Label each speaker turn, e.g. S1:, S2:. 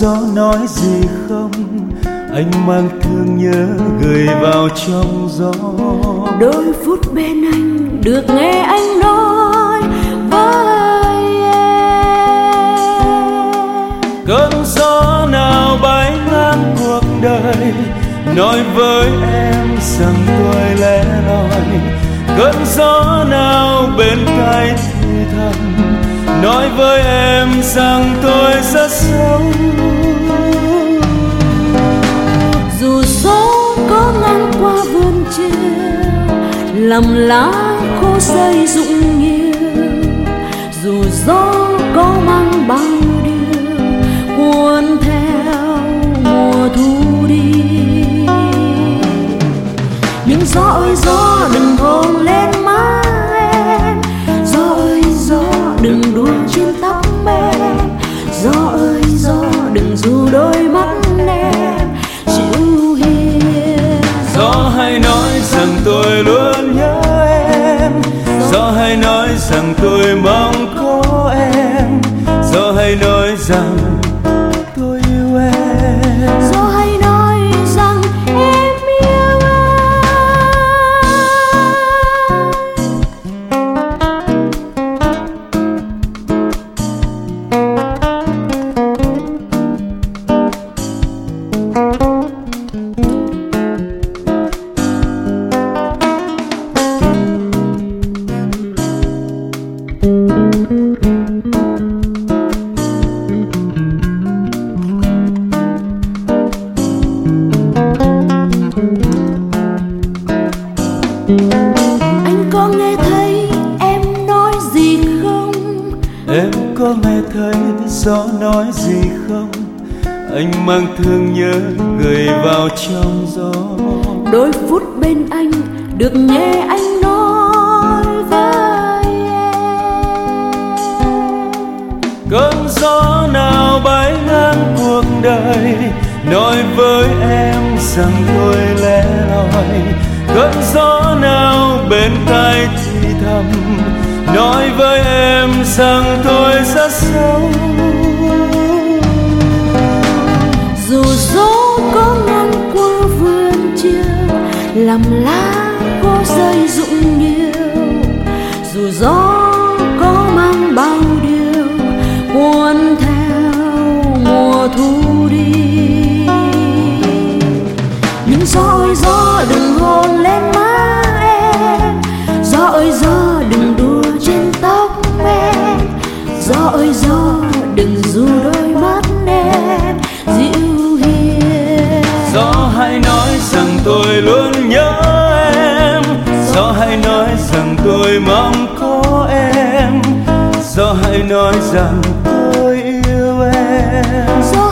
S1: gió nói gì không? Anh mang thương nhớ gửi vào trong gió.
S2: Đôi phút bên anh được nghe anh nói với em.
S1: Cơn gió nào bay ngang cuộc đời nói với em rằng tôi lẻ loi. Cơn gió nào bên tai thì thầm nói với em rằng
S2: làm lá khô rơi rụng nhiều dù gió có mang bao
S1: tôi mong có em. Giờ hãy nói rằng
S2: có nghe thấy em nói gì không?
S1: Em có nghe thấy gió nói gì không? Anh mang thương nhớ gửi vào trong gió.
S2: Đôi phút bên anh được nghe anh nói với em.
S1: Cơn gió nào bay ngang cuộc đời nói với em rằng tôi lẻ loi cơn gió nào bên tai thì thầm, nói với em rằng tôi rất xấu
S2: dù gió có ngang qua vườn chiều làm lá có rơi rụng nhiều. Dù gió có mang bao điều, cuốn theo mùa thu đôi gió đừng dù đôi mắt em dịu hiền.
S1: Gió hãy nói rằng tôi luôn nhớ em. Gió hãy nói rằng tôi mong có em. Gió hãy nói rằng tôi yêu em. Gió